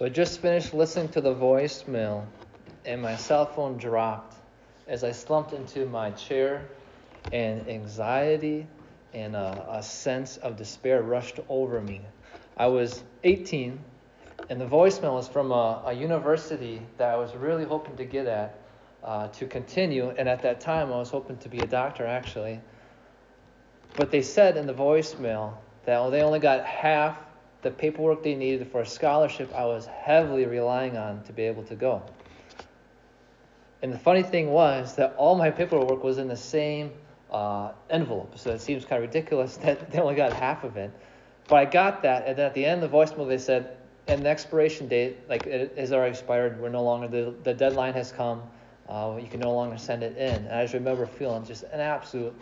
So I just finished listening to the voicemail, and my cell phone dropped as I slumped into my chair, and anxiety and a, a sense of despair rushed over me. I was 18, and the voicemail was from a, a university that I was really hoping to get at uh, to continue, and at that time I was hoping to be a doctor actually. But they said in the voicemail that they only got half the paperwork they needed for a scholarship I was heavily relying on to be able to go. And the funny thing was that all my paperwork was in the same uh, envelope, so it seems kind of ridiculous that they only got half of it. But I got that, and at the end of the voicemail, they said, and the expiration date, like it has already expired. We're no longer the the deadline has come. Uh, you can no longer send it in. And I just remember feeling just an absolute,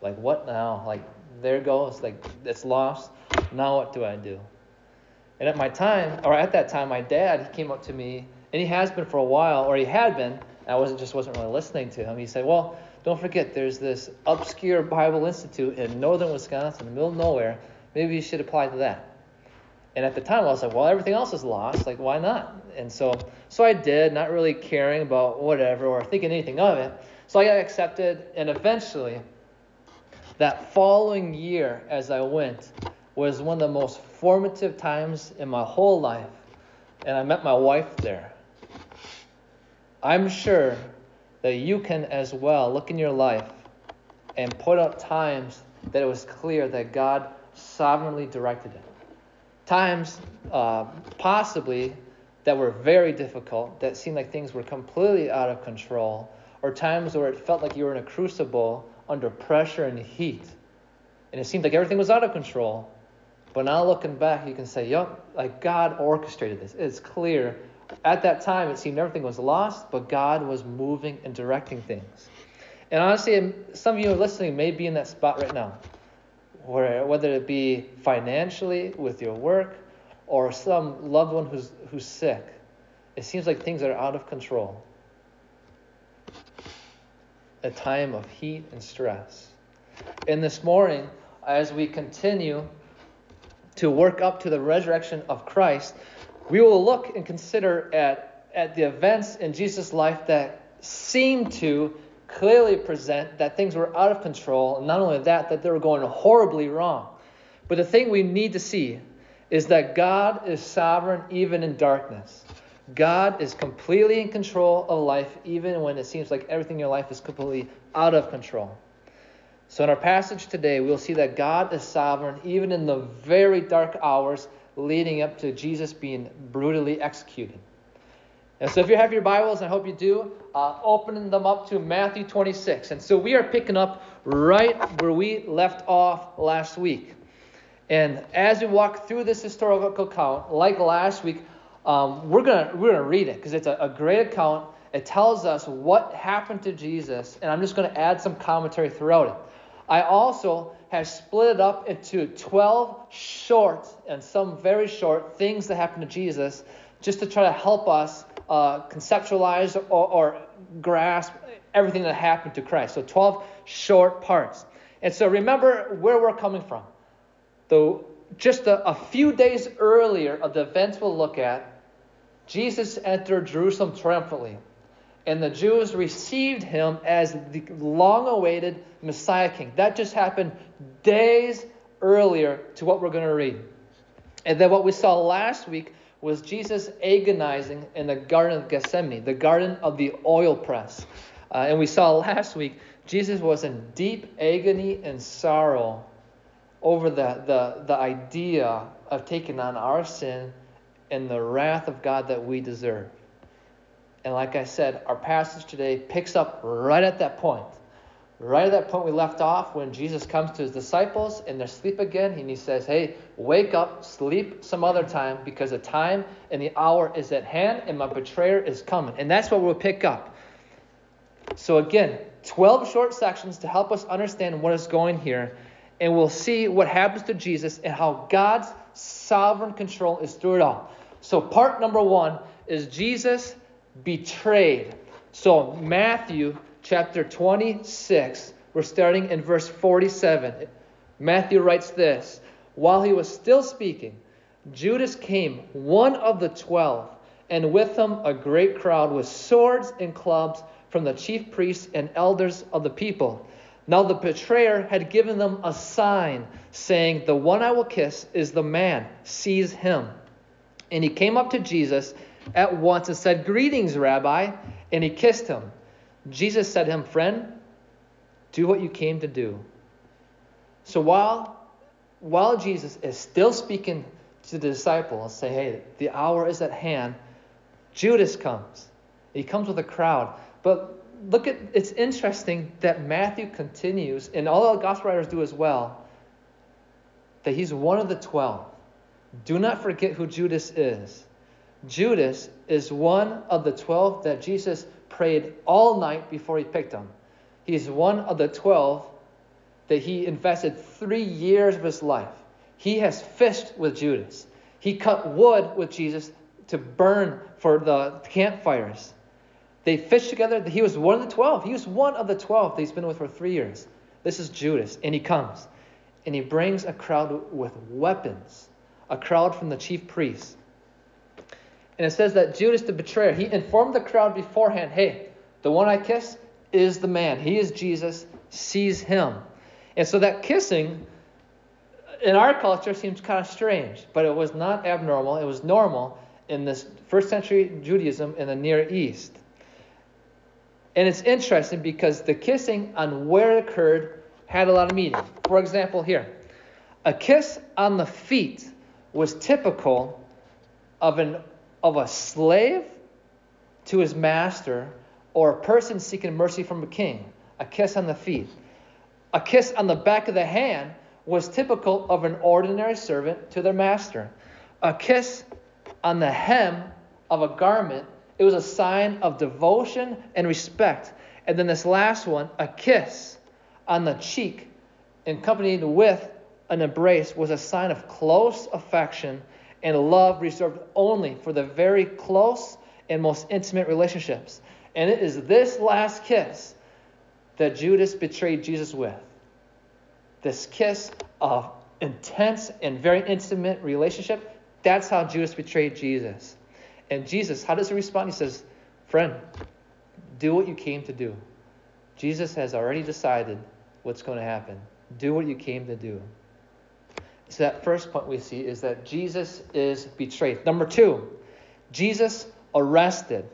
like what now? Like there goes, like it's lost. Now what do I do? And at my time, or at that time, my dad he came up to me, and he has been for a while, or he had been. I wasn't just wasn't really listening to him. He said, "Well, don't forget, there's this obscure Bible Institute in northern Wisconsin, in the middle of nowhere. Maybe you should apply to that." And at the time, I was like, "Well, everything else is lost. Like, why not?" And so, so I did, not really caring about whatever or thinking anything of it. So I got accepted, and eventually, that following year, as I went, was one of the most formative times in my whole life. And I met my wife there. I'm sure that you can as well look in your life and put out times that it was clear that God sovereignly directed it. Times, uh, possibly, that were very difficult, that seemed like things were completely out of control, or times where it felt like you were in a crucible under pressure and heat, and it seemed like everything was out of control. But now looking back, you can say, yup, like God orchestrated this. It's clear. At that time, it seemed everything was lost, but God was moving and directing things. And honestly, some of you listening may be in that spot right now, where whether it be financially with your work or some loved one who's who's sick, it seems like things are out of control. A time of heat and stress. And this morning, as we continue to work up to the resurrection of Christ, we will look and consider at, at the events in Jesus' life that seem to clearly present that things were out of control, and not only that, that they were going horribly wrong. But the thing we need to see is that God is sovereign even in darkness. God is completely in control of life, even when it seems like everything in your life is completely out of control. So, in our passage today, we'll see that God is sovereign even in the very dark hours leading up to Jesus being brutally executed. And so, if you have your Bibles, I hope you do, uh, open them up to Matthew 26. And so, we are picking up right where we left off last week. And as we walk through this historical account, like last week, um, we're gonna we're gonna read it because it's a, a great account. It tells us what happened to Jesus, and I'm just going to add some commentary throughout it. I also have split it up into 12 short and some very short things that happened to Jesus just to try to help us uh, conceptualize or, or grasp everything that happened to Christ. So 12 short parts. And so remember where we're coming from. Though just a, a few days earlier of the events we'll look at, Jesus entered Jerusalem triumphantly and the Jews received him as the long awaited Messiah king. That just happened days earlier to what we're going to read. And then what we saw last week was Jesus agonizing in the Garden of Gethsemane, the garden of the oil press. Uh, and we saw last week Jesus was in deep agony and sorrow over the, the, the idea of taking on our sin and the wrath of God that we deserve. And like I said, our passage today picks up right at that point. Right at that point we left off when Jesus comes to his disciples and they're asleep again, and he says, Hey, wake up, sleep some other time, because the time and the hour is at hand, and my betrayer is coming. And that's what we'll pick up. So again, 12 short sections to help us understand what is going here, and we'll see what happens to Jesus and how God's sovereign control is through it all. So part number one is Jesus betrayed. So, Matthew chapter 26, we're starting in verse 47. Matthew writes this While he was still speaking, Judas came, one of the twelve, and with him a great crowd with swords and clubs from the chief priests and elders of the people. Now the betrayer had given them a sign, saying, The one I will kiss is the man, seize him. And he came up to Jesus at once and said, Greetings, Rabbi. And he kissed him. Jesus said to him, Friend, do what you came to do. So while, while Jesus is still speaking to the disciples, say, Hey, the hour is at hand, Judas comes. He comes with a crowd. But look at it's interesting that Matthew continues, and all the gospel writers do as well, that he's one of the twelve. Do not forget who Judas is. Judas is one of the twelve that Jesus prayed all night before he picked him. He's one of the twelve that he invested three years of his life. He has fished with Judas. He cut wood with Jesus to burn for the campfires. They fished together. He was one of the 12. He was one of the 12 that he's been with for three years. This is Judas. And he comes and he brings a crowd with weapons, a crowd from the chief priests. And it says that Judas the betrayer, he informed the crowd beforehand hey, the one I kiss is the man. He is Jesus. Seize him. And so that kissing in our culture seems kind of strange, but it was not abnormal. It was normal in this first century Judaism in the Near East. And it's interesting because the kissing on where it occurred had a lot of meaning. For example, here, a kiss on the feet was typical of an of a slave to his master or a person seeking mercy from a king. A kiss on the feet. A kiss on the back of the hand was typical of an ordinary servant to their master. A kiss on the hem of a garment it was a sign of devotion and respect. And then this last one, a kiss on the cheek, accompanied with an embrace, was a sign of close affection and love reserved only for the very close and most intimate relationships. And it is this last kiss that Judas betrayed Jesus with. This kiss of intense and very intimate relationship, that's how Judas betrayed Jesus. And Jesus, how does he respond? He says, Friend, do what you came to do. Jesus has already decided what's going to happen. Do what you came to do. So, that first point we see is that Jesus is betrayed. Number two, Jesus arrested.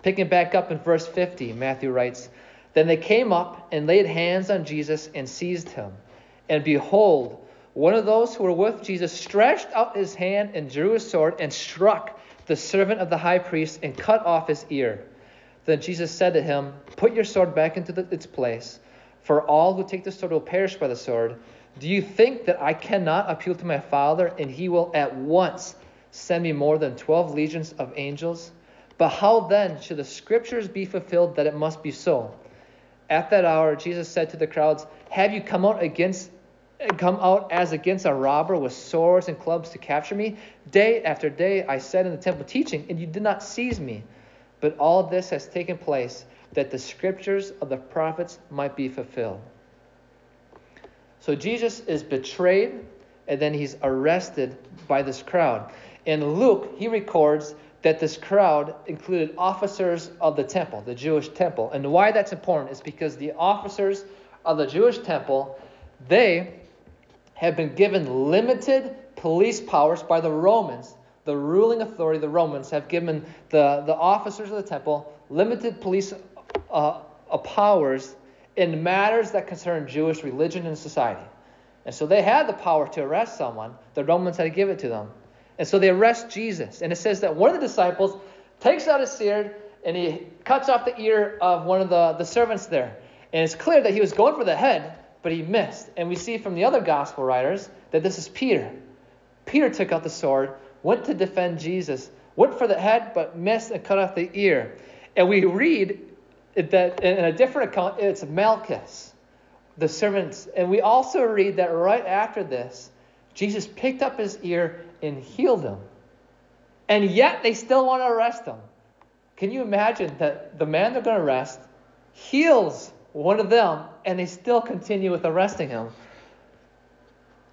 Picking back up in verse 50, Matthew writes, Then they came up and laid hands on Jesus and seized him. And behold, one of those who were with Jesus stretched out his hand and drew his sword and struck the servant of the high priest and cut off his ear. Then Jesus said to him, Put your sword back into the, its place, for all who take the sword will perish by the sword. Do you think that I cannot appeal to my Father, and he will at once send me more than twelve legions of angels? But how then should the scriptures be fulfilled that it must be so? At that hour, Jesus said to the crowds, Have you come out against come out as against a robber with swords and clubs to capture me? Day after day I sat in the temple teaching, and you did not seize me. But all this has taken place that the scriptures of the prophets might be fulfilled. So Jesus is betrayed, and then he's arrested by this crowd. In Luke, he records that this crowd included officers of the temple, the Jewish temple. And why that's important is because the officers of the Jewish temple, they have been given limited police powers by the Romans. The ruling authority, the Romans, have given the, the officers of the temple limited police uh, powers in matters that concern Jewish religion and society. And so they had the power to arrest someone. The Romans had to give it to them. And so they arrest Jesus. And it says that one of the disciples takes out his sword and he cuts off the ear of one of the, the servants there. And it's clear that he was going for the head, but he missed. And we see from the other gospel writers that this is Peter. Peter took out the sword, went to defend Jesus, went for the head, but missed and cut off the ear. And we read that in a different account, it's Malchus, the servants. And we also read that right after this, Jesus picked up his ear and healed him. And yet they still want to arrest him. Can you imagine that the man they're going to arrest heals one of them, and they still continue with arresting him.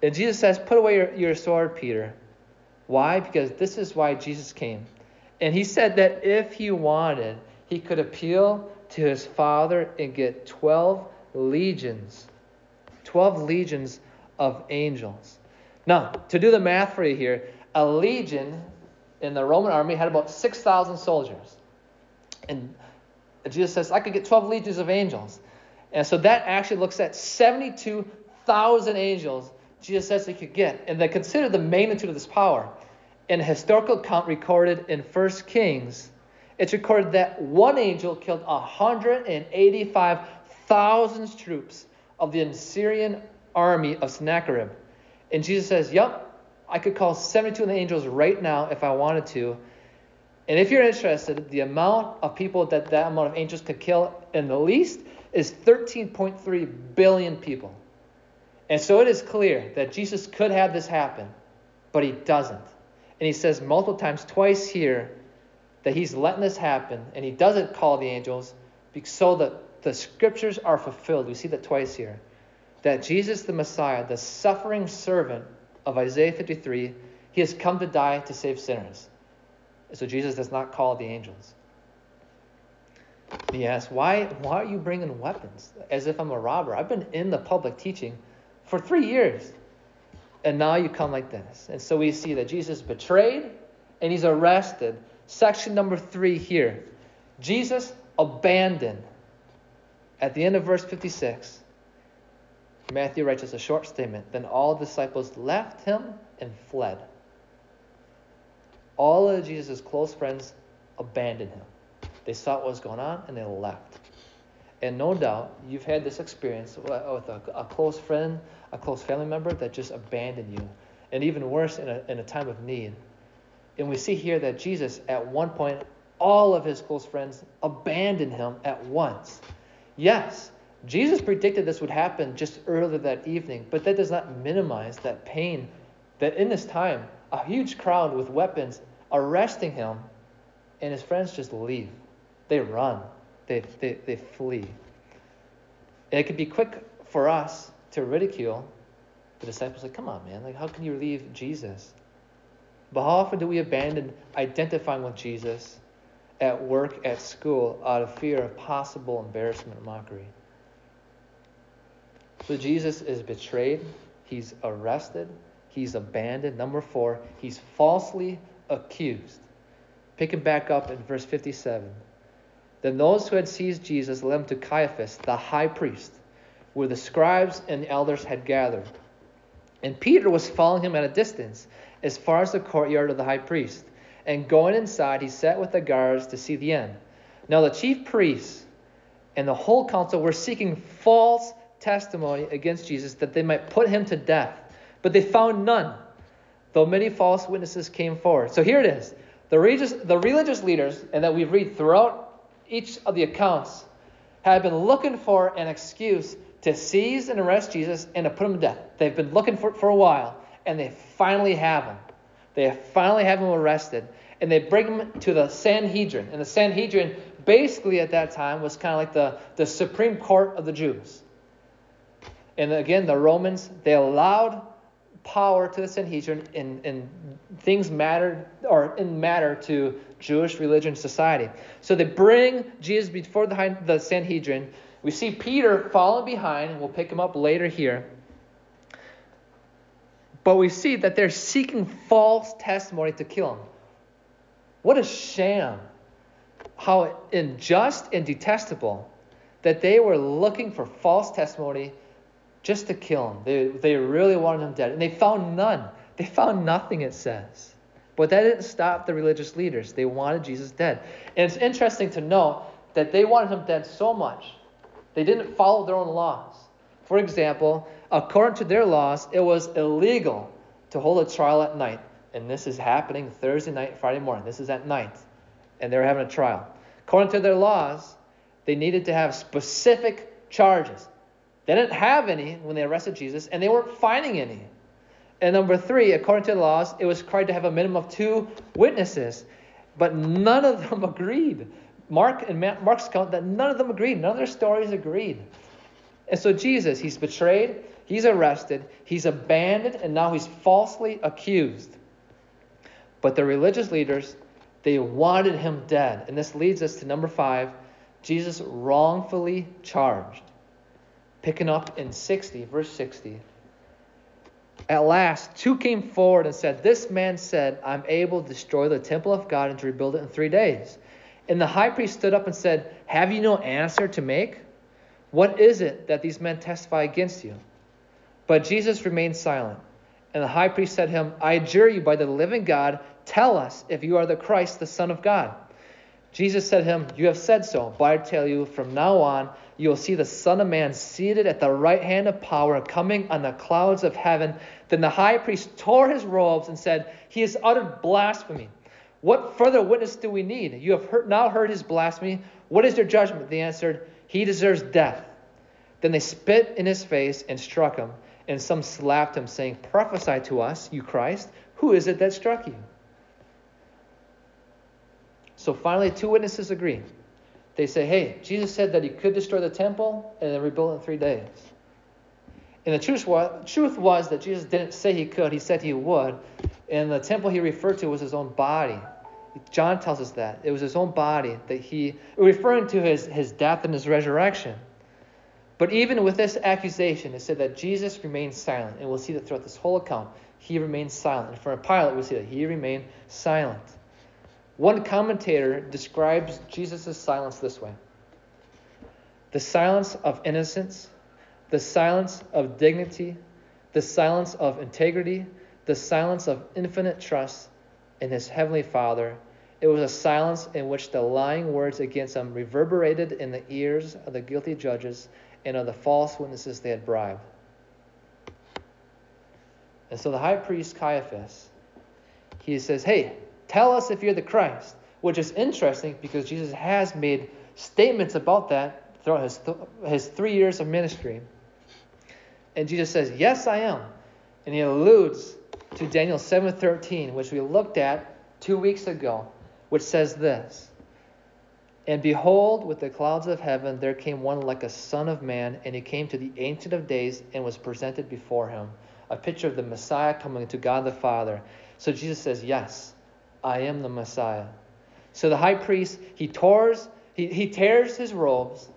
And Jesus says, Put away your, your sword, Peter. Why? Because this is why Jesus came. And he said that if he wanted, he could appeal to his Father and get 12 legions. 12 legions of angels. Now, to do the math for you here, a legion in the Roman army had about 6,000 soldiers. And Jesus says, I could get 12 legions of angels. And so that actually looks at 72,000 angels Jesus says he could get. And they consider the magnitude of this power. In a historical account recorded in 1 Kings, it's recorded that one angel killed 185,000 troops of the Assyrian army of Sennacherib. And Jesus says, Yep, I could call 72 of the angels right now if I wanted to. And if you're interested, the amount of people that that amount of angels could kill in the least is 13.3 billion people. And so it is clear that Jesus could have this happen, but he doesn't. And he says multiple times, twice here, that he's letting this happen, and he doesn't call the angels so that the scriptures are fulfilled. We see that twice here. That Jesus, the Messiah, the suffering servant of Isaiah 53, he has come to die to save sinners. So Jesus does not call the angels. he asks, why, why are you bringing weapons? As if I'm a robber. I've been in the public teaching for three years. And now you come like this. And so we see that Jesus betrayed and he's arrested. Section number three here Jesus abandoned. At the end of verse 56, Matthew writes us a short statement. Then all disciples left him and fled. All of Jesus' close friends abandoned him. They saw what was going on and they left. And no doubt you've had this experience with uh, a, a close friend, a close family member that just abandoned you. And even worse, in a, in a time of need. And we see here that Jesus, at one point, all of his close friends abandoned him at once. Yes, Jesus predicted this would happen just earlier that evening, but that does not minimize that pain that in this time, a huge crowd with weapons arresting him, and his friends just leave. They run. They, they, they flee. And it could be quick for us to ridicule the disciples. Like, come on, man. Like, how can you leave Jesus? But how often do we abandon identifying with Jesus at work, at school, out of fear of possible embarrassment or mockery? So Jesus is betrayed, he's arrested, he's abandoned. Number four, he's falsely accused. Picking back up in verse 57. Then those who had seized Jesus led him to Caiaphas, the high priest, where the scribes and the elders had gathered. And Peter was following him at a distance, as far as the courtyard of the high priest. And going inside, he sat with the guards to see the end. Now the chief priests and the whole council were seeking false testimony against Jesus that they might put him to death. But they found none, though many false witnesses came forward. So here it is. The religious, the religious leaders, and that we read throughout each of the accounts have been looking for an excuse to seize and arrest Jesus and to put him to death. They've been looking for it for a while, and they finally have him. They finally have him arrested, and they bring him to the Sanhedrin. And the Sanhedrin, basically at that time, was kind of like the, the Supreme Court of the Jews. And again, the Romans, they allowed power to the Sanhedrin in, in things mattered or in matter to Jewish religion society. So they bring Jesus before the, the Sanhedrin. We see Peter following behind, and we'll pick him up later here. But we see that they're seeking false testimony to kill him. What a sham. How unjust and detestable that they were looking for false testimony just to kill him. They, they really wanted him dead. And they found none. They found nothing, it says. But that didn't stop the religious leaders. They wanted Jesus dead. And it's interesting to note that they wanted him dead so much, they didn't follow their own laws. For example, according to their laws, it was illegal to hold a trial at night. And this is happening Thursday night, Friday morning. This is at night. And they're having a trial. According to their laws, they needed to have specific charges. They didn't have any when they arrested Jesus, and they weren't finding any. And number three, according to the laws, it was required to have a minimum of two witnesses, but none of them agreed. Mark and Mark's account that none of them agreed. None of their stories agreed. And so Jesus, he's betrayed, he's arrested, he's abandoned, and now he's falsely accused. But the religious leaders, they wanted him dead. And this leads us to number five Jesus wrongfully charged. Picking up in 60, verse 60. At last, two came forward and said, This man said, I'm able to destroy the temple of God and to rebuild it in three days. And the high priest stood up and said, Have you no answer to make? What is it that these men testify against you? But Jesus remained silent. And the high priest said to him, I adjure you by the living God, tell us if you are the Christ, the Son of God. Jesus said to him, You have said so, but I tell you, from now on, you will see the Son of Man seated at the right hand of power, coming on the clouds of heaven. Then the high priest tore his robes and said, He has uttered blasphemy. What further witness do we need? You have heard, now heard his blasphemy. What is your judgment? They answered, He deserves death. Then they spit in his face and struck him, and some slapped him, saying, Prophesy to us, you Christ. Who is it that struck you? So finally, two witnesses agree. They say, Hey, Jesus said that he could destroy the temple and then rebuild it in three days. And the truth was, truth was that Jesus didn't say he could, he said he would. And the temple he referred to was his own body. John tells us that. It was his own body that he, referring to his, his death and his resurrection. But even with this accusation, it said that Jesus remained silent. And we'll see that throughout this whole account, he remained silent. And for a Pilate, we see that he remained silent. One commentator describes Jesus' silence this way the silence of innocence, the silence of dignity, the silence of integrity, the silence of infinite trust in his heavenly Father. It was a silence in which the lying words against him reverberated in the ears of the guilty judges and of the false witnesses they had bribed. And so the high priest Caiaphas, he says, Hey, tell us if you're the Christ, which is interesting because Jesus has made statements about that throughout his, th- his three years of ministry. And Jesus says, Yes, I am. And he alludes to Daniel 7:13, which we looked at two weeks ago, which says this. And behold, with the clouds of heaven there came one like a son of man, and he came to the Ancient of Days and was presented before him. A picture of the Messiah coming to God the Father. So Jesus says, Yes, I am the Messiah. So the high priest, he tears, he, he tears his robes.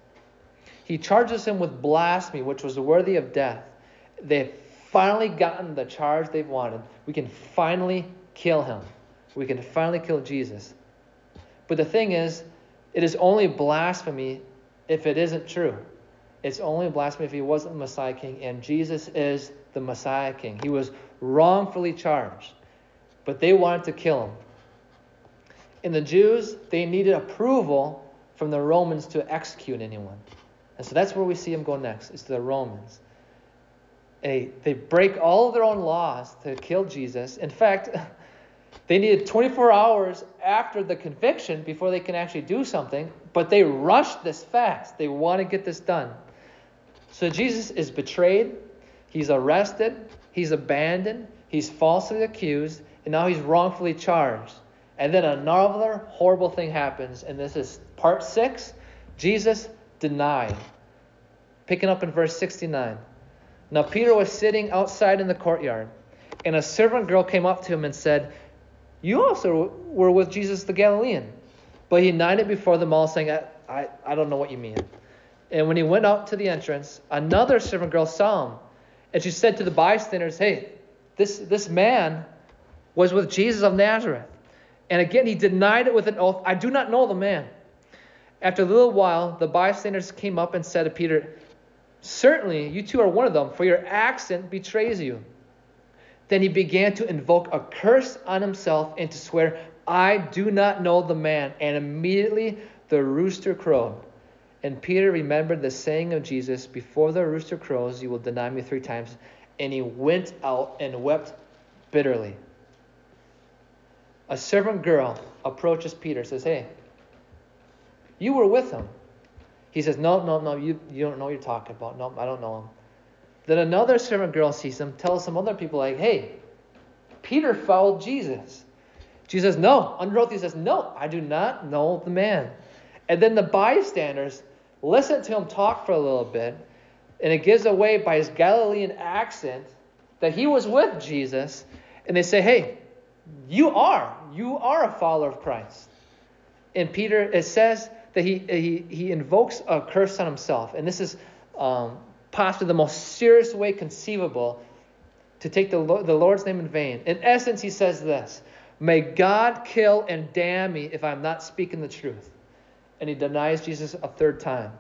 He charges him with blasphemy, which was worthy of death. They've finally gotten the charge they've wanted. We can finally kill him. We can finally kill Jesus. But the thing is, it is only blasphemy if it isn't true. It's only blasphemy if he wasn't the Messiah King, and Jesus is the Messiah King. He was wrongfully charged, but they wanted to kill him. And the Jews, they needed approval from the Romans to execute anyone. And so that's where we see him go next, is to the Romans. They, they break all of their own laws to kill Jesus. In fact, They needed 24 hours after the conviction before they can actually do something, but they rushed this fast. They want to get this done. So Jesus is betrayed, he's arrested, he's abandoned, he's falsely accused, and now he's wrongfully charged. And then another horrible thing happens, and this is part 6 Jesus denied. Picking up in verse 69. Now Peter was sitting outside in the courtyard, and a servant girl came up to him and said, you also were with Jesus the Galilean. But he denied it before them all, saying, I, I, I don't know what you mean. And when he went out to the entrance, another servant girl saw him. And she said to the bystanders, Hey, this, this man was with Jesus of Nazareth. And again, he denied it with an oath, I do not know the man. After a little while, the bystanders came up and said to Peter, Certainly, you two are one of them, for your accent betrays you. Then he began to invoke a curse on himself and to swear, I do not know the man. And immediately the rooster crowed. And Peter remembered the saying of Jesus, Before the rooster crows, you will deny me three times. And he went out and wept bitterly. A servant girl approaches Peter, says, Hey, you were with him. He says, No, no, no, you, you don't know what you're talking about. No, I don't know him. Then another servant girl sees him, tells some other people, like, hey, Peter followed Jesus. Jesus says, no. Under oath, he says, no, I do not know the man. And then the bystanders listen to him talk for a little bit, and it gives away by his Galilean accent that he was with Jesus. And they say, hey, You are. You are a follower of Christ. And Peter, it says that he, he, he invokes a curse on himself. And this is um, possibly the most serious way conceivable to take the, the Lord's name in vain. In essence, he says this May God kill and damn me if I'm not speaking the truth. And he denies Jesus a third time.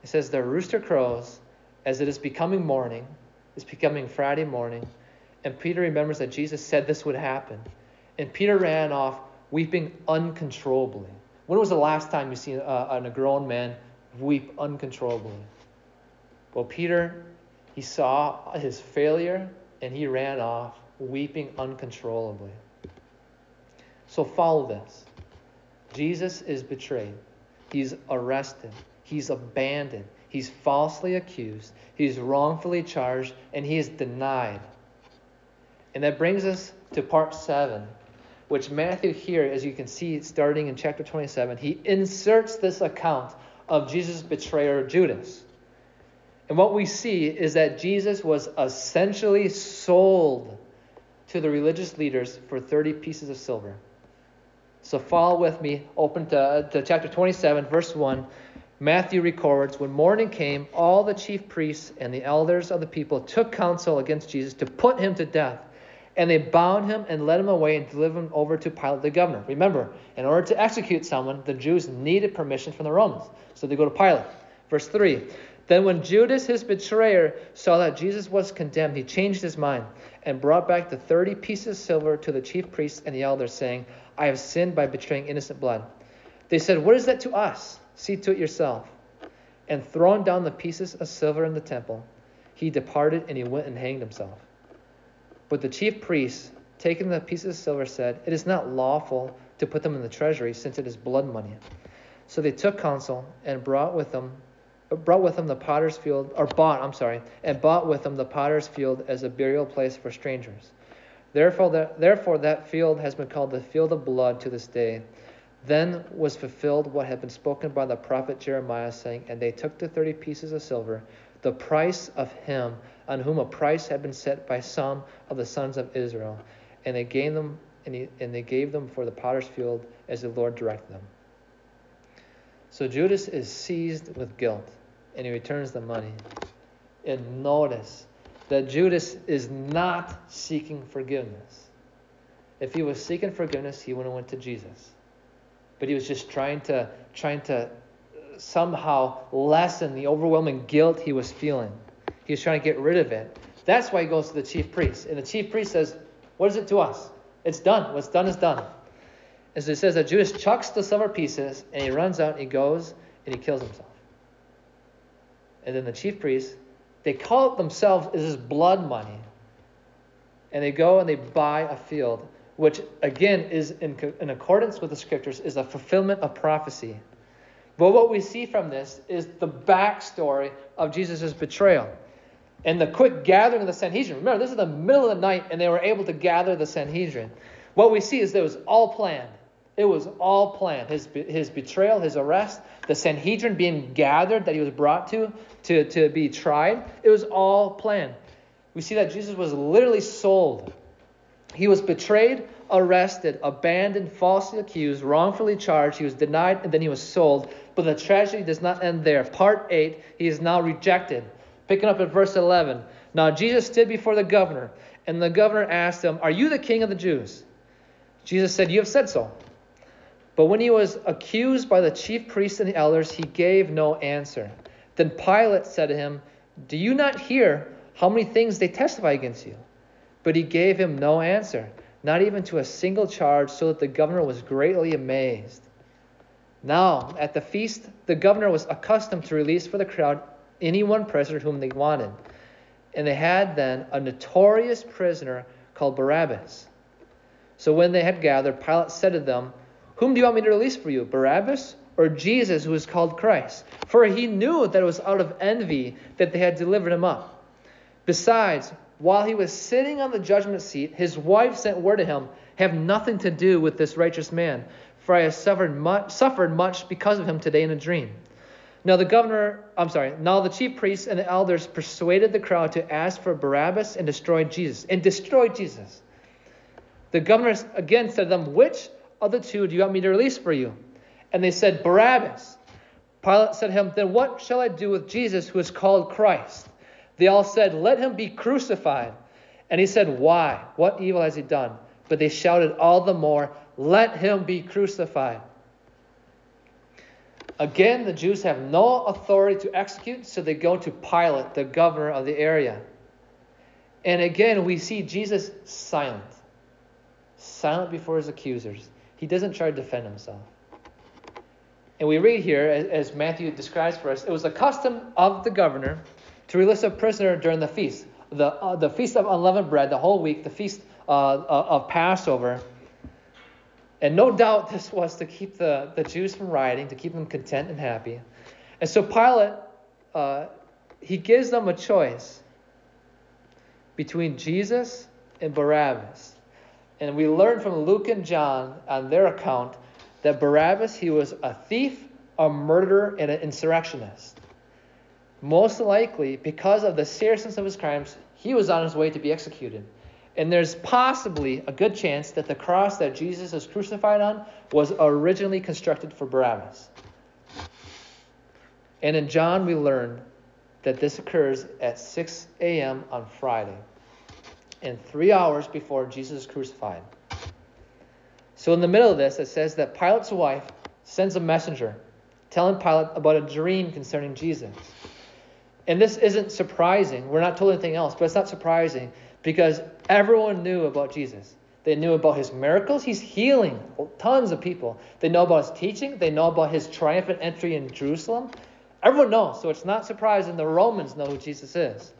He says, The rooster crows as it is becoming morning, it's becoming Friday morning. And Peter remembers that Jesus said this would happen. And Peter ran off weeping uncontrollably. When was the last time you seen uh, a, a grown man weep uncontrollably? Well, Peter, he saw his failure and he ran off weeping uncontrollably. So follow this. Jesus is betrayed. He's arrested. He's abandoned. He's falsely accused. He's wrongfully charged, and he is denied. And that brings us to part 7, which Matthew here, as you can see, starting in chapter 27, he inserts this account of Jesus' betrayer, Judas. And what we see is that Jesus was essentially sold to the religious leaders for 30 pieces of silver. So follow with me, open to, to chapter 27, verse 1. Matthew records When morning came, all the chief priests and the elders of the people took counsel against Jesus to put him to death. And they bound him and led him away and delivered him over to Pilate the governor. Remember, in order to execute someone, the Jews needed permission from the Romans. So they go to Pilate. Verse 3 Then when Judas, his betrayer, saw that Jesus was condemned, he changed his mind and brought back the 30 pieces of silver to the chief priests and the elders, saying, I have sinned by betraying innocent blood. They said, What is that to us? See to it yourself. And throwing down the pieces of silver in the temple, he departed and he went and hanged himself. But the chief priests, taking the pieces of silver, said, It is not lawful to put them in the treasury, since it is blood money. So they took counsel and brought with them brought with them the potter's field, or bought, I'm sorry, and bought with them the potter's field as a burial place for strangers. Therefore therefore that field has been called the field of blood to this day. Then was fulfilled what had been spoken by the prophet Jeremiah, saying, And they took the thirty pieces of silver, the price of him on whom a price had been set by some of the sons of Israel, and they gave them and, he, and they gave them for the potter's field as the Lord directed them. So Judas is seized with guilt, and he returns the money. And notice that Judas is not seeking forgiveness. If he was seeking forgiveness, he would have went to Jesus. But he was just trying to trying to somehow lessen the overwhelming guilt he was feeling. He was trying to get rid of it. That's why he goes to the chief priest. And the chief priest says, What is it to us? It's done. What's done is done. And so it says that Judas chucks the silver pieces and he runs out and he goes and he kills himself. And then the chief priest they call it themselves is blood money. And they go and they buy a field, which again is in, in accordance with the scriptures, is a fulfillment of prophecy. But what we see from this is the backstory of Jesus' betrayal and the quick gathering of the Sanhedrin. Remember, this is the middle of the night, and they were able to gather the Sanhedrin. What we see is that it was all planned. It was all planned. His, his betrayal, his arrest, the Sanhedrin being gathered that he was brought to, to to be tried, it was all planned. We see that Jesus was literally sold. He was betrayed, arrested, abandoned, falsely accused, wrongfully charged. He was denied, and then he was sold. But the tragedy does not end there. Part 8, he is now rejected. Picking up at verse 11. Now Jesus stood before the governor, and the governor asked him, Are you the king of the Jews? Jesus said, You have said so. But when he was accused by the chief priests and the elders, he gave no answer. Then Pilate said to him, Do you not hear how many things they testify against you? But he gave him no answer, not even to a single charge, so that the governor was greatly amazed. Now, at the feast, the governor was accustomed to release for the crowd any one prisoner whom they wanted. And they had then a notorious prisoner called Barabbas. So when they had gathered, Pilate said to them, whom do you want me to release for you, Barabbas or Jesus, who is called Christ? For he knew that it was out of envy that they had delivered him up. Besides, while he was sitting on the judgment seat, his wife sent word to him, Have nothing to do with this righteous man, for I have suffered much, suffered much because of him today in a dream. Now the governor, I'm sorry, now the chief priests and the elders persuaded the crowd to ask for Barabbas and destroy Jesus, and destroy Jesus. The governor again said to them, Which of the two do you want me to release for you? And they said, Barabbas. Pilate said to him, Then what shall I do with Jesus who is called Christ? They all said, Let him be crucified. And he said, Why? What evil has he done? But they shouted all the more, Let him be crucified. Again, the Jews have no authority to execute, so they go to Pilate, the governor of the area. And again, we see Jesus silent, silent before his accusers. He doesn't try to defend himself. And we read here, as, Matthew describes for us, it was the custom of the governor to release a prisoner during the feast, the, uh, the feast of unleavened bread, the whole week, the feast uh, uh of Passover. And no doubt this was to keep the, the Jews from rioting, to keep them content and happy. And so Pilate, uh, he gives them a choice between Jesus and Barabbas. And we learn from Luke and John on their account that Barabbas, he was a thief, a murderer, and an insurrectionist. Most likely, because of the seriousness of his crimes, he was on his way to be executed. And there's possibly a good chance that the cross that Jesus was crucified on was originally constructed for Barabbas. And in John, we learn that this occurs at 6 a.m. on Friday, and three hours before Jesus is crucified. So, in the middle of this, it says that Pilate's wife sends a messenger telling Pilate about a dream concerning Jesus. And this isn't surprising. We're not told anything else, but it's not surprising because everyone knew about Jesus. They knew about his miracles. He's healing tons of people. They know about his teaching. They know about his triumphant entry in Jerusalem. Everyone knows, so it's not surprising the Romans know who Jesus is.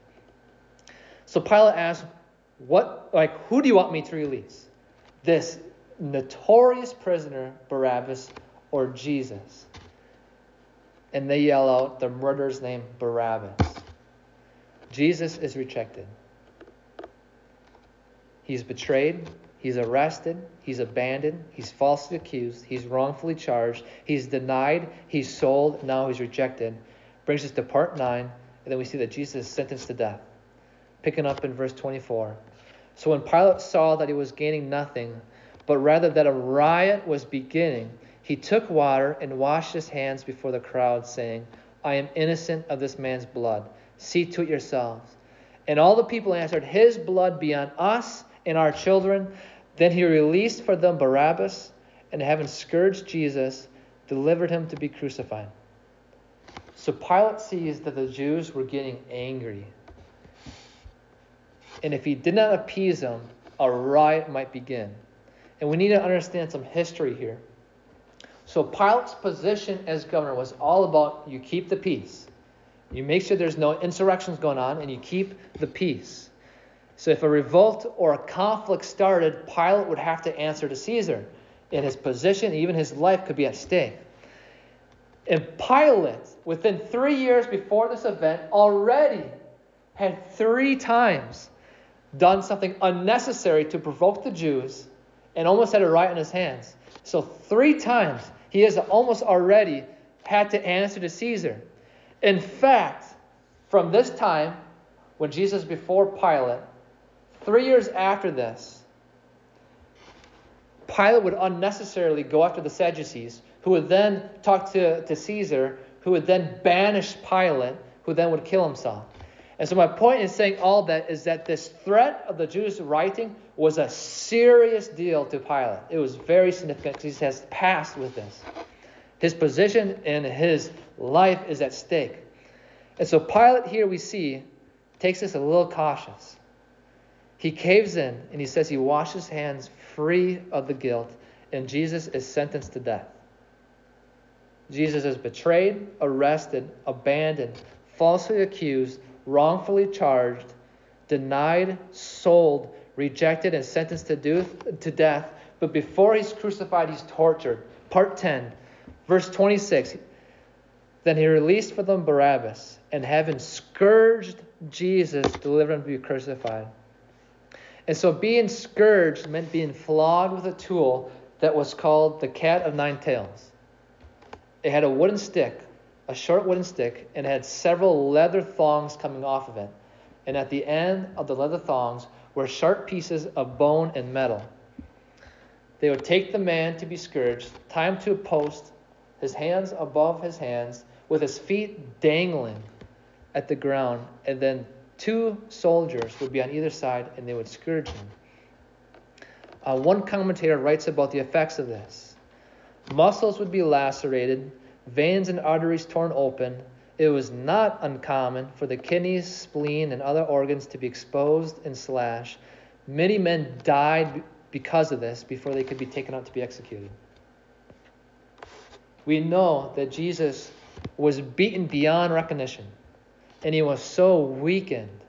So Pilate asks, "What, like, who do you want me to release? This notorious prisoner Barabbas or Jesus?" And they yell out the murderer's name, Barabbas. Jesus is rejected. He's betrayed, he's arrested, he's abandoned, he's falsely accused, he's wrongfully charged, he's denied, he's sold, now he's rejected. Brings us to part 9, and then we see that Jesus is sentenced to death. Picking up in verse 24. So when Pilate saw that he was gaining nothing, but rather that a riot was beginning, he took water and washed his hands before the crowd, saying, I am innocent of this man's blood. See to it yourselves. And all the people answered, His blood be on us and our children. Then he released for them Barabbas, and having scourged Jesus, delivered him to be crucified. So Pilate sees that the Jews were getting angry. And if he did not appease them, a riot might begin. And we need to understand some history here. So Pilate's position as governor was all about you keep the peace. You make sure there's no insurrections going on, and you keep the peace. So if a revolt or a conflict started, Pilate would have to answer to Caesar. And his position, even his life, could be at stake. And Pilate, within three years before this event, already had three times done something unnecessary to provoke the Jews and almost had it right in his hands. So, three times he has almost already had to answer to Caesar. In fact, from this time, when Jesus before Pilate, Three years after this, Pilate would unnecessarily go after the Sadducees, who would then talk to, to Caesar, who would then banish Pilate, who then would kill himself. And so, my point in saying all that is that this threat of the Jews writing was a serious deal to Pilate. It was very significant because he has passed with this. His position and his life is at stake. And so, Pilate here we see takes us a little cautious. He caves in and he says he washes hands free of the guilt, and Jesus is sentenced to death. Jesus is betrayed, arrested, abandoned, falsely accused, wrongfully charged, denied, sold, rejected, and sentenced to, do, to death. But before he's crucified, he's tortured. Part 10, verse 26. Then he released for them Barabbas, and having scourged Jesus, delivered him to be crucified. And so being scourged meant being flogged with a tool that was called the cat of nine tails. It had a wooden stick, a short wooden stick, and it had several leather thongs coming off of it. And at the end of the leather thongs were sharp pieces of bone and metal. They would take the man to be scourged, tie him to a post, his hands above his hands, with his feet dangling at the ground, and then two soldiers would be on either side and they would scourge him. Uh, one commentator writes about the effects of this. Muscles would be lacerated, veins and arteries torn open. It was not uncommon for the kidneys, spleen, and other organs to be exposed and slashed. Many men died because of this before they could be taken out to be executed. We know that Jesus was beaten beyond recognition, and he was so weakened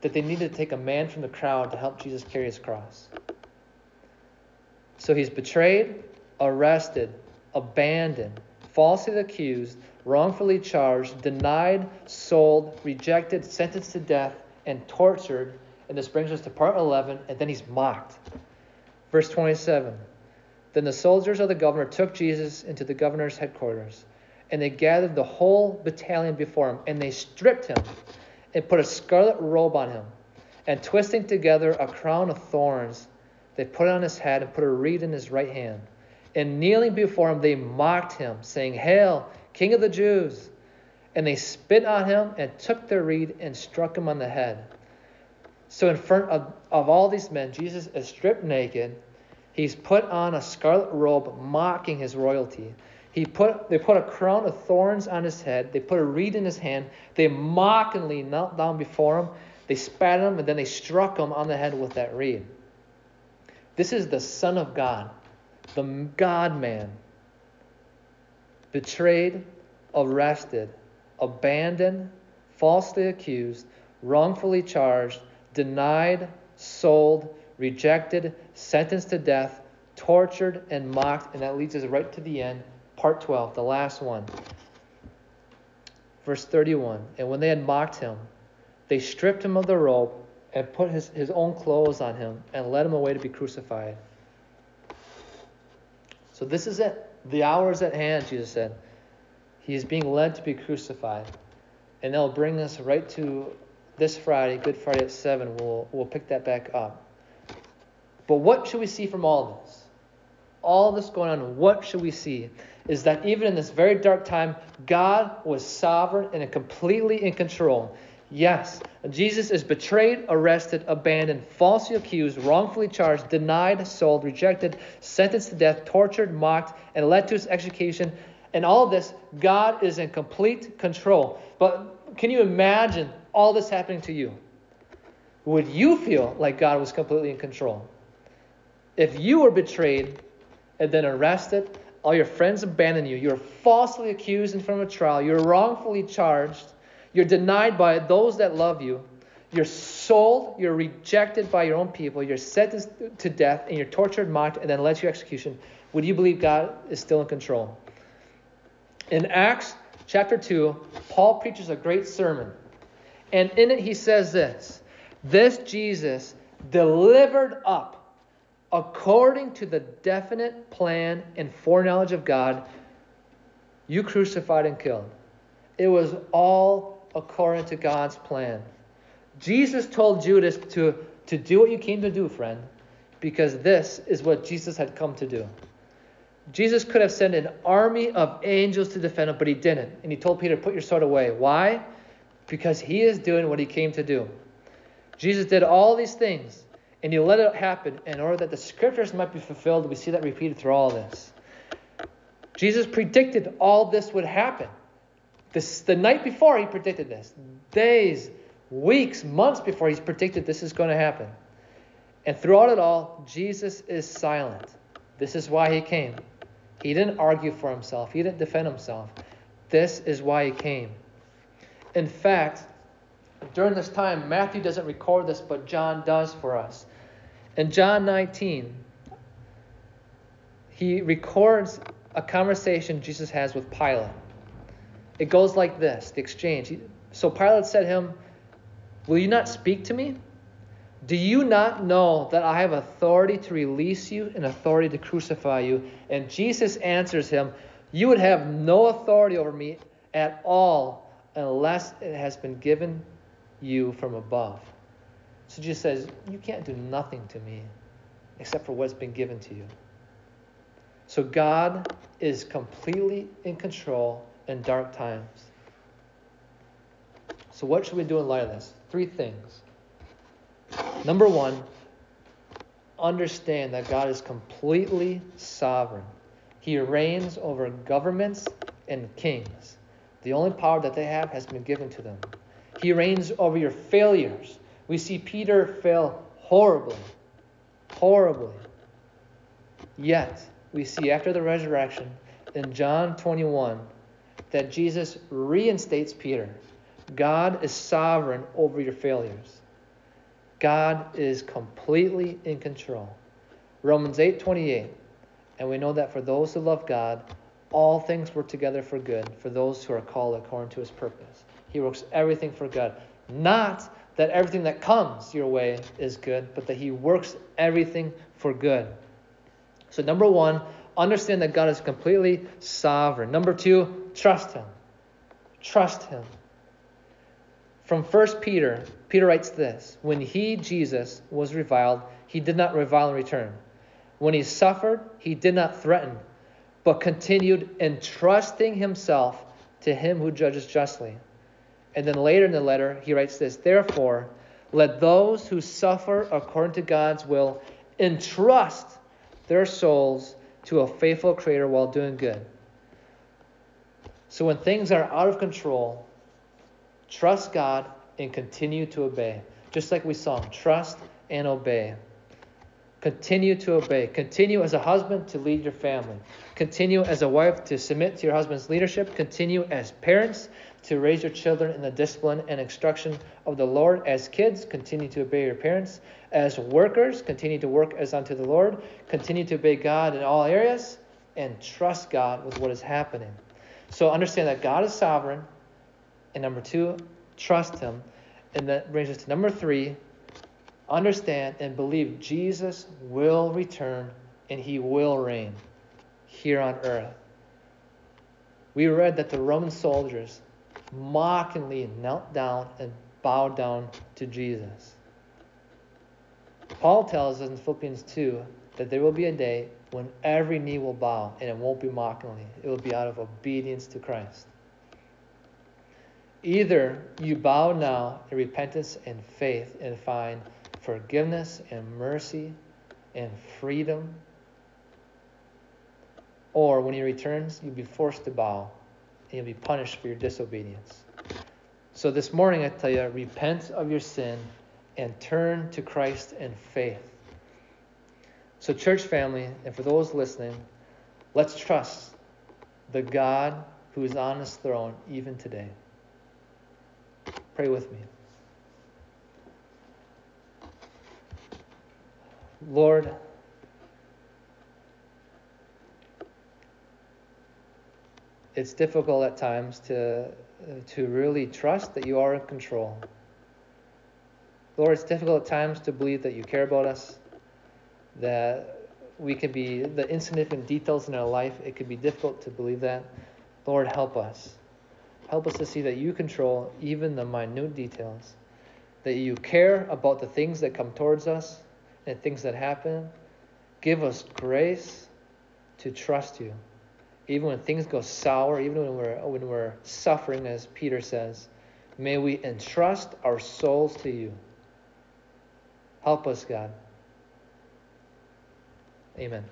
that they needed to take a man from the crowd to help Jesus carry his cross. So he's betrayed, arrested, abandoned, falsely accused, wrongfully charged, denied, sold, rejected, sentenced to death, and tortured. And this brings us to part 11, and then he's mocked. Verse 27 Then the soldiers of the governor took Jesus into the governor's headquarters, and they gathered the whole battalion before him, and they stripped him and put a scarlet robe on him, and twisting together a crown of thorns, they put it on his head and put a reed in his right hand. And kneeling before him, they mocked him, saying, Hail, King of the Jews! And they spit on him and took their reed and struck him on the head. So, in front of, of all these men, Jesus is stripped naked. He's put on a scarlet robe, mocking his royalty. He put, they put a crown of thorns on his head. They put a reed in his hand. They mockingly knelt down before him. They spat at him, and then they struck him on the head with that reed. This is the Son of God the God man, betrayed, arrested, abandoned, falsely accused, wrongfully charged, denied, sold, rejected, sentenced to death, tortured, and mocked. And that leads us right to the end, part 12, the last one. Verse 31 And when they had mocked him, they stripped him of the robe and put his, his own clothes on him and led him away to be crucified. So this is it. The hour is at hand, Jesus said. He is being led to be crucified. And that'll bring us right to this Friday, Good Friday at 7. We'll, we'll pick that back up. But what should we see from all this? All this going on, what should we see? Is that even in this very dark time, God was sovereign and completely in control. Yes, Jesus is betrayed, arrested, abandoned, falsely accused, wrongfully charged, denied, sold, rejected, sentenced to death, tortured, mocked, and led to his execution. And all of this, God is in complete control. But can you imagine all this happening to you? Would you feel like God was completely in control? If you were betrayed and then arrested, all your friends abandon you, you're falsely accused in front of a trial, you're wrongfully charged, you're denied by those that love you. You're sold, you're rejected by your own people, you're sentenced to death, and you're tortured, mocked, and then led to execution. Would you believe God is still in control? In Acts chapter 2, Paul preaches a great sermon. And in it, he says this This Jesus delivered up according to the definite plan and foreknowledge of God, you crucified and killed. It was all according to God's plan. Jesus told Judas to, to do what you came to do, friend, because this is what Jesus had come to do. Jesus could have sent an army of angels to defend him, but he didn't. And he told Peter, Put your sword away. Why? Because he is doing what he came to do. Jesus did all these things, and he let it happen in order that the scriptures might be fulfilled. We see that repeated through all this. Jesus predicted all this would happen. This, the night before, he predicted this. Days, weeks, months before, he's predicted this is going to happen. And throughout it all, Jesus is silent. This is why he came. He didn't argue for himself, he didn't defend himself. This is why he came. In fact, during this time, Matthew doesn't record this, but John does for us. In John 19, he records a conversation Jesus has with Pilate. It goes like this the exchange. So Pilate said to him, Will you not speak to me? Do you not know that I have authority to release you and authority to crucify you? And Jesus answers him, You would have no authority over me at all unless it has been given you from above. So Jesus says, You can't do nothing to me except for what's been given to you. So God is completely in control in dark times. So, what should we do in light of this? Three things. Number one, understand that God is completely sovereign. He reigns over governments and kings. The only power that they have has been given to them. He reigns over your failures. We see Peter fail horribly, horribly. Yet, we see after the resurrection in John 21 that Jesus reinstates Peter. God is sovereign over your failures. God is completely in control. Romans 8:28. And we know that for those who love God, all things work together for good for those who are called according to his purpose. He works everything for good. Not that everything that comes your way is good, but that he works everything for good. So number 1, understand that God is completely sovereign. Number 2, trust him. Trust him. From 1 Peter, Peter writes this When he, Jesus, was reviled, he did not revile in return. When he suffered, he did not threaten, but continued entrusting himself to him who judges justly. And then later in the letter, he writes this Therefore, let those who suffer according to God's will entrust their souls to a faithful Creator while doing good. So when things are out of control, Trust God and continue to obey. Just like we saw, trust and obey. Continue to obey. Continue as a husband to lead your family. Continue as a wife to submit to your husband's leadership. Continue as parents to raise your children in the discipline and instruction of the Lord. As kids, continue to obey your parents. As workers, continue to work as unto the Lord. Continue to obey God in all areas and trust God with what is happening. So understand that God is sovereign. And number two, trust Him. And that brings us to number three, understand and believe Jesus will return and He will reign here on earth. We read that the Roman soldiers mockingly knelt down and bowed down to Jesus. Paul tells us in Philippians 2 that there will be a day when every knee will bow and it won't be mockingly. It will be out of obedience to Christ. Either you bow now in repentance and faith and find forgiveness and mercy and freedom, or when he returns, you'll be forced to bow and you'll be punished for your disobedience. So this morning, I tell you, repent of your sin and turn to Christ in faith. So, church family, and for those listening, let's trust the God who is on his throne even today. Pray with me. Lord, it's difficult at times to, uh, to really trust that you are in control. Lord, it's difficult at times to believe that you care about us, that we can be the insignificant details in our life. It can be difficult to believe that. Lord, help us. Help us to see that you control even the minute details, that you care about the things that come towards us and things that happen. Give us grace to trust you. Even when things go sour, even when we're, when we're suffering, as Peter says, may we entrust our souls to you. Help us, God. Amen.